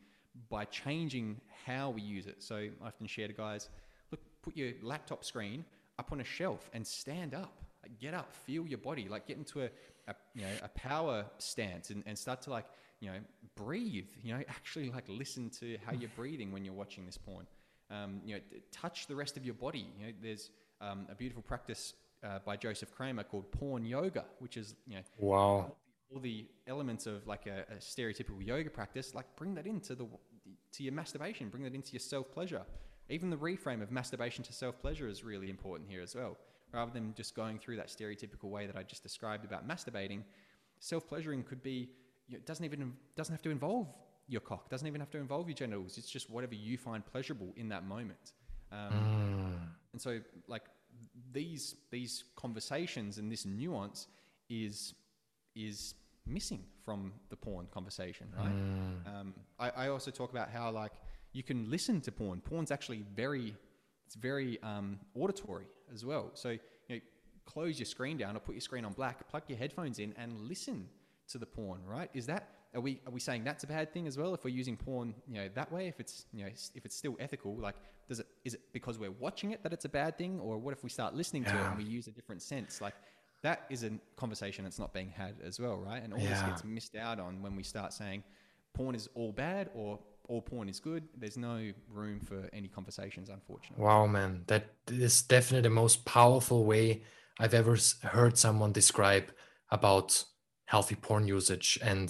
by changing how we use it? So I often share to guys, look, put your laptop screen up on a shelf and stand up. Like get up, feel your body, like get into a, a you know a power stance and, and start to like you know breathe. You know actually like listen to how you're breathing when you're watching this porn. Um, you know t- touch the rest of your body. You know there's um, a beautiful practice uh, by Joseph Kramer called porn yoga, which is you know Wow. All the elements of like a, a stereotypical yoga practice, like bring that into the to your masturbation, bring that into your self pleasure. Even the reframe of masturbation to self pleasure is really important here as well. Rather than just going through that stereotypical way that I just described about masturbating, self pleasuring could be you know, it doesn't even doesn't have to involve your cock, doesn't even have to involve your genitals. It's just whatever you find pleasurable in that moment. Um, and so, like these these conversations and this nuance is is missing from the porn conversation, right? Um, I, I also talk about how like you can listen to porn. Porn's actually very it's very um, auditory as well. So you know, close your screen down or put your screen on black, plug your headphones in, and listen to the porn. Right? Is that are we are we saying that's a bad thing as well if we're using porn you know that way if it's you know if it's still ethical like does it is it because we're watching it that it's a bad thing or what if we start listening to it and we use a different sense like that is a conversation that's not being had as well right? And all this gets missed out on when we start saying porn is all bad or all porn is good. There's no room for any conversations unfortunately. Wow, man, that is definitely the most powerful way I've ever heard someone describe about healthy porn usage and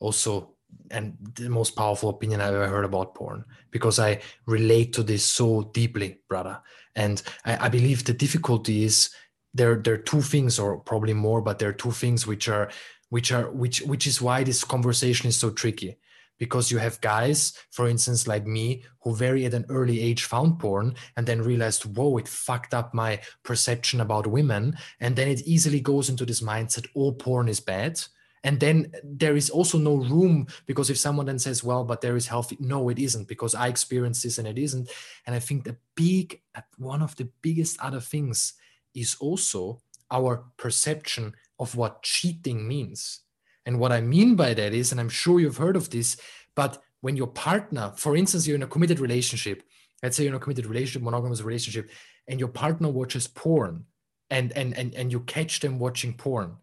also and the most powerful opinion I've ever heard about porn because I relate to this so deeply, brother. And I, I believe the difficulty is there there are two things or probably more, but there are two things which are which are which which is why this conversation is so tricky because you have guys, for instance, like me, who very at an early age found porn and then realized, whoa, it fucked up my perception about women. And then it easily goes into this mindset, all porn is bad. And then there is also no room because if someone then says, well, but there is healthy, no, it isn't because I experienced this and it isn't. And I think the big, one of the biggest other things is also our perception of what cheating means. And what I mean by that is, and I'm sure you've heard of this, but when your partner, for instance, you're in a committed relationship, let's say you're in a committed relationship, monogamous relationship, and your partner watches porn and and and, and you catch them watching porn,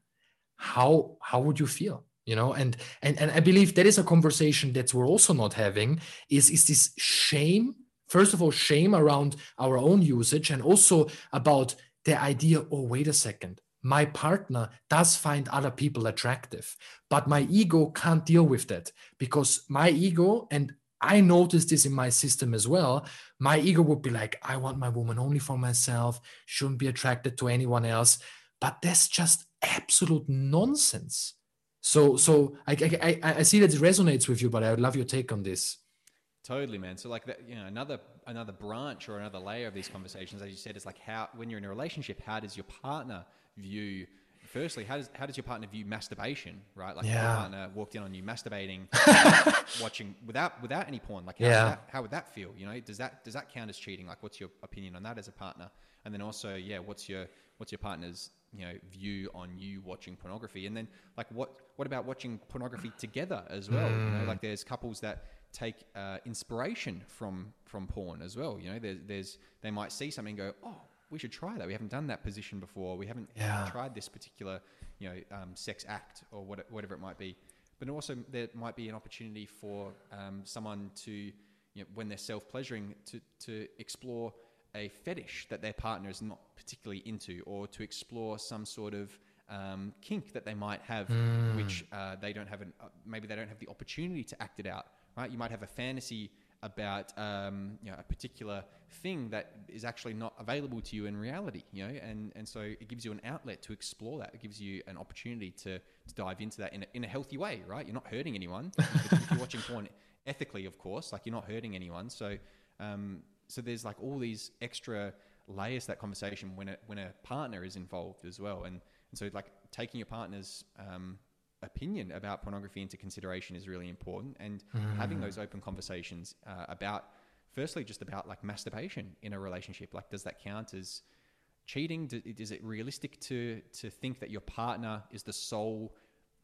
how how would you feel? You know, and and and I believe that is a conversation that we're also not having, is is this shame, first of all, shame around our own usage, and also about the idea, oh, wait a second. My partner does find other people attractive but my ego can't deal with that because my ego and i noticed this in my system as well my ego would be like i want my woman only for myself shouldn't be attracted to anyone else but that's just absolute nonsense. So so i i, I- see that it resonates with you but i would love your take on this. Totally, man. So like that, you know, another another branch or another layer of these conversations, as you said, is like how when you're in a relationship, how does your partner view? Firstly, how does how does your partner view masturbation? Right, like if your partner walked in on you masturbating, watching without without any porn. Like how, Yeah. that, how would that feel? You know, does that does that count as cheating? Like, what's your opinion on that as a partner? And then also, yeah, what's your what's your partner's you know view on you watching pornography? And then like what what about watching pornography together as well? You know, mm. like there's couples that take uh, inspiration from from porn as well. You know, there's there's they might see something and go, oh, we should try that. We haven't done that position before. We haven't Yeah. tried this particular you know um, sex act or what, whatever it might be. But also there might be an opportunity for um, someone to you know when they're self pleasuring to to explore a fetish that their partner is not particularly into, or to explore some sort of um, kink that they might have, which uh, they don't have an uh, maybe they don't have the opportunity to act it out. Right? You might have a fantasy about um, you know a particular thing that is actually not available to you in reality. You know, and and so it gives you an outlet to explore that. It gives you an opportunity to, to dive into that in a, in a healthy way. Right? You're not hurting anyone if, if you're watching porn ethically, of course. Like you're not hurting anyone. So um, so there's like all these extra layers to that conversation when a when a partner is involved as well. And and so like taking your partner's um, opinion about pornography into consideration is really important, and having those open conversations uh, about firstly just about like masturbation in a relationship. Like, does that count as cheating? Do, is it realistic to to think that your partner is the sole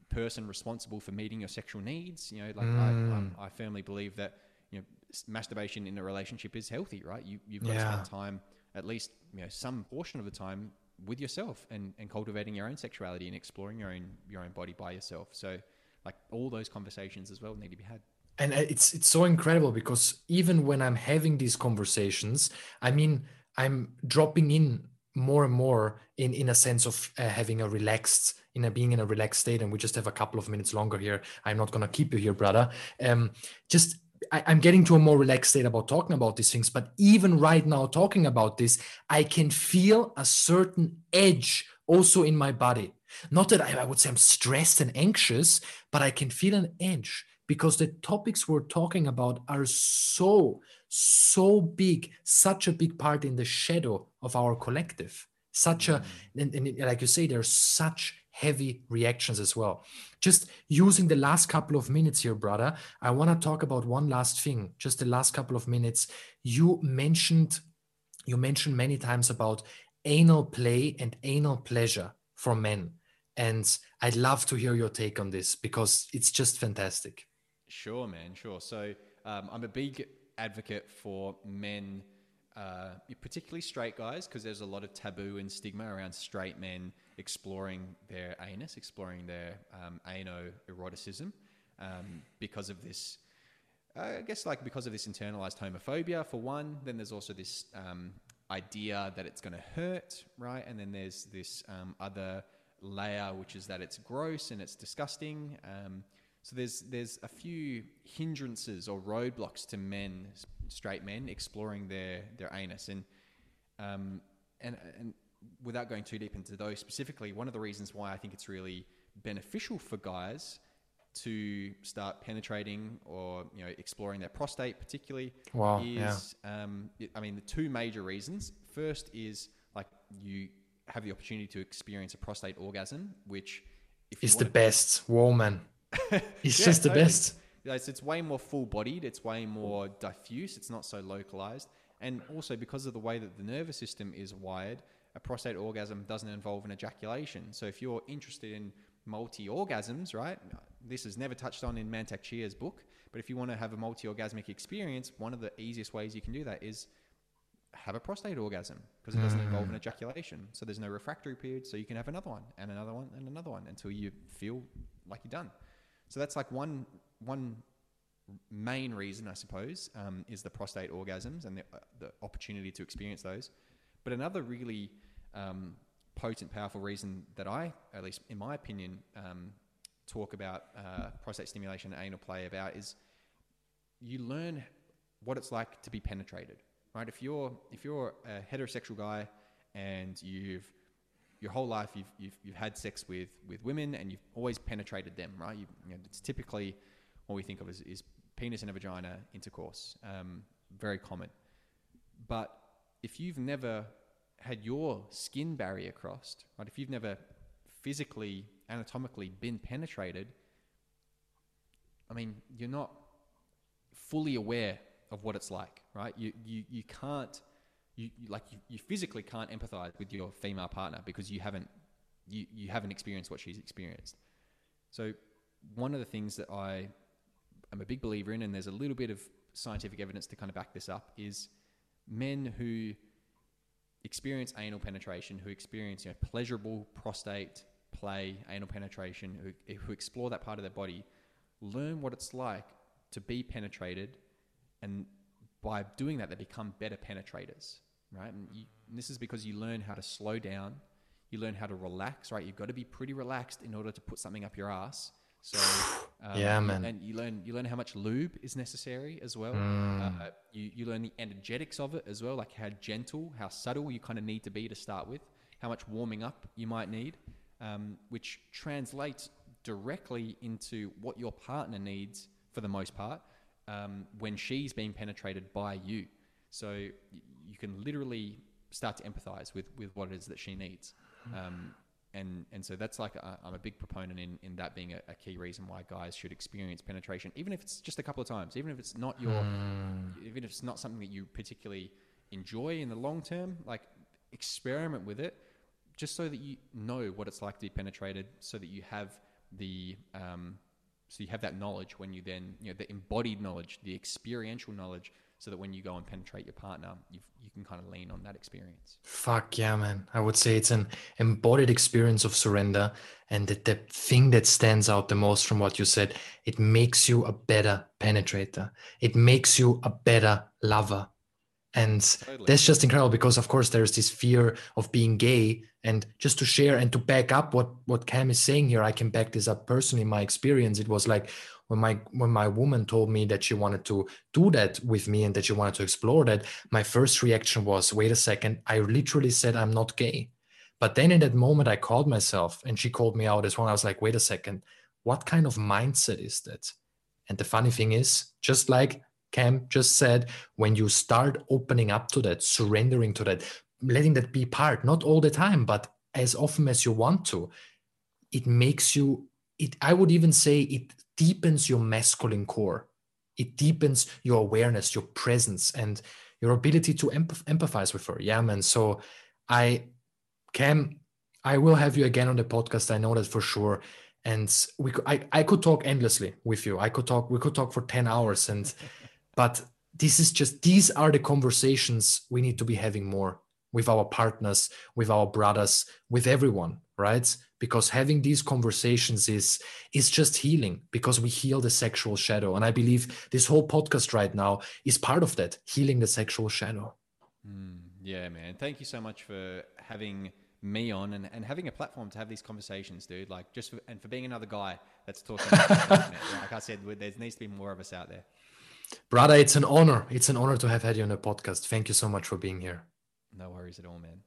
person responsible for meeting your sexual needs? You know, like I, um, I firmly believe that you know masturbation in a relationship is healthy, right? You you've got to spend time at least you know some portion of the time with yourself and, and cultivating your own sexuality and exploring your own your own body by yourself. So like all those conversations as well need to be had. and uh, it's it's so incredible because even when i'm having these conversations i mean i'm dropping in more and more in in a sense of uh, having a relaxed in a being in a relaxed state and we just have a couple of minutes longer here i'm not going to keep you here brother um just I, i'm getting to a more relaxed state about talking about these things but even right now talking about this i can feel a certain edge also in my body. Not that I, I would say i'm stressed and anxious but i can feel an edge because the topics we're talking about are so so big such a big part in the shadow of our collective. Such a mm. and, and like you say there's such heavy reactions as well just using the last couple of minutes here brother i want to talk about one last thing just the last couple of minutes you mentioned you mentioned many times about anal play and anal pleasure for men And I'd love to hear your take on this because it's just fantastic. Sure, man. Sure. So um, I'm a big advocate for men, uh, particularly straight guys, because there's a lot of taboo and stigma around straight men exploring their anus, exploring their um, ano eroticism, um, because of this. I guess like because of this internalized homophobia for one. Then there's also this um, idea that it's going to hurt, right? And then there's this um, other layer, which is that it's gross and it's disgusting. Um, so there's there's a few hindrances or roadblocks to men, straight men, exploring their their anus, and um, and and without going too deep into those specifically, one of the reasons why I think it's really beneficial for guys to start penetrating or you know exploring their prostate particularly wow, is yeah. um, I mean the two major reasons. First is like you have the opportunity to experience a prostate orgasm, which is the best woman. it's yeah, just the totally. best. It's, it's way more full bodied. It's way more diffuse. It's not so localized. And also because of the way that the nervous system is wired, a prostate orgasm doesn't involve an ejaculation. So if you're interested in multi orgasms, right? This is never touched on in Mantak Chia's book, but if you want to have a multi orgasmic experience, one of the easiest ways you can do that is have a prostate orgasm because it doesn't mm. involve an ejaculation. So there's no refractory period. So you can have another one and another one and another one until you feel like you're done. So that's like one one main reason, I suppose, um, is the prostate orgasms and the, uh, the opportunity to experience those. But another really um, potent, powerful reason that I, at least in my opinion, um, talk about uh, prostate stimulation and anal play about is you learn what it's like to be penetrated, right? If you're if you're a heterosexual guy and you've your whole life you've, you've, you've had sex with, with women and you've always penetrated them, right? You, you know, it's typically what we think of as is penis and a vagina intercourse, um, very common. But if you've never had your skin barrier crossed, right? If you've never physically, anatomically been penetrated, I mean, you're not fully aware of what it's like, right? You, you, you can't, you, you like, you, you physically can't empathize with your female partner because you haven't, you, you haven't experienced what she's experienced. So, one of the things that I am a big believer in, and there's a little bit of scientific evidence to kind of back this up, is men who experience anal penetration, who experience you know, pleasurable prostate play, anal penetration, who, who explore that part of their body, learn what it's like to be penetrated, and by doing that, they become better penetrators, right? And, you, and this is because you learn how to slow down, you learn how to relax, right? You've got to be pretty relaxed in order to put something up your ass. So um, yeah, man. And you learn you learn how much lube is necessary as well. Mm. Uh, you you learn the energetics of it as well, like how gentle, how subtle you kind of need to be to start with, how much warming up you might need, um, which translates directly into what your partner needs for the most part um, when she's being penetrated by you. So you can literally start to empathize with with what it is that she needs. Um, and and so that's like i am a big proponent in in that being a, a, key reason why guys should experience penetration, even if it's just a couple of times, even if it's not your, mm. even if it's not something that you particularly enjoy in the long term. Like experiment with it, just so that you know what it's like to be penetrated, so that you have the um, so you have that knowledge when you then you know the embodied knowledge, the experiential knowledge so that when you go and penetrate your partner, you you can kind of lean on that experience. Fuck yeah, man! I would say it's an embodied experience of surrender, and the, the thing that stands out the most from what you said, it makes you a better penetrator. It makes you a better lover, and totally. that's just incredible because, of course, there's this fear of being gay. And just to share and to back up what what Cam is saying here, I can back this up personally. My experience, it was like when my when my woman told me that she wanted to do that with me and that she wanted to explore that my first reaction was wait a second i literally said i'm not gay. But then in that moment i called myself and she called me out as well. I was like wait a second what kind of mindset is that? And the funny thing is just like cam just said when you start opening up to that surrendering to that letting that be part not all the time but as often as you want to it makes you it i would even say it deepens your masculine core. It deepens your awareness, your presence, and your ability to empath- empathize with her. Yeah, man. So I can, I will have you again on the podcast. I know that for sure. And we, could, I, I could talk endlessly with you. I could talk. We could talk for ten hours. And, but this is just these are the conversations we need to be having more with our partners, with our brothers, with everyone, right? Because having these conversations is is just healing because we heal the sexual shadow. And I believe this whole podcast right now is part of that, healing the sexual shadow. Mm, yeah, man. Thank you so much for having me on and, and having a platform to have these conversations, dude. Like just for, and for being another guy that's talking. like I said, there needs to be more of us out there. Brother, it's an honor. It's an honor to have had you on the podcast. Thank you so much for being here. No worries at all, man.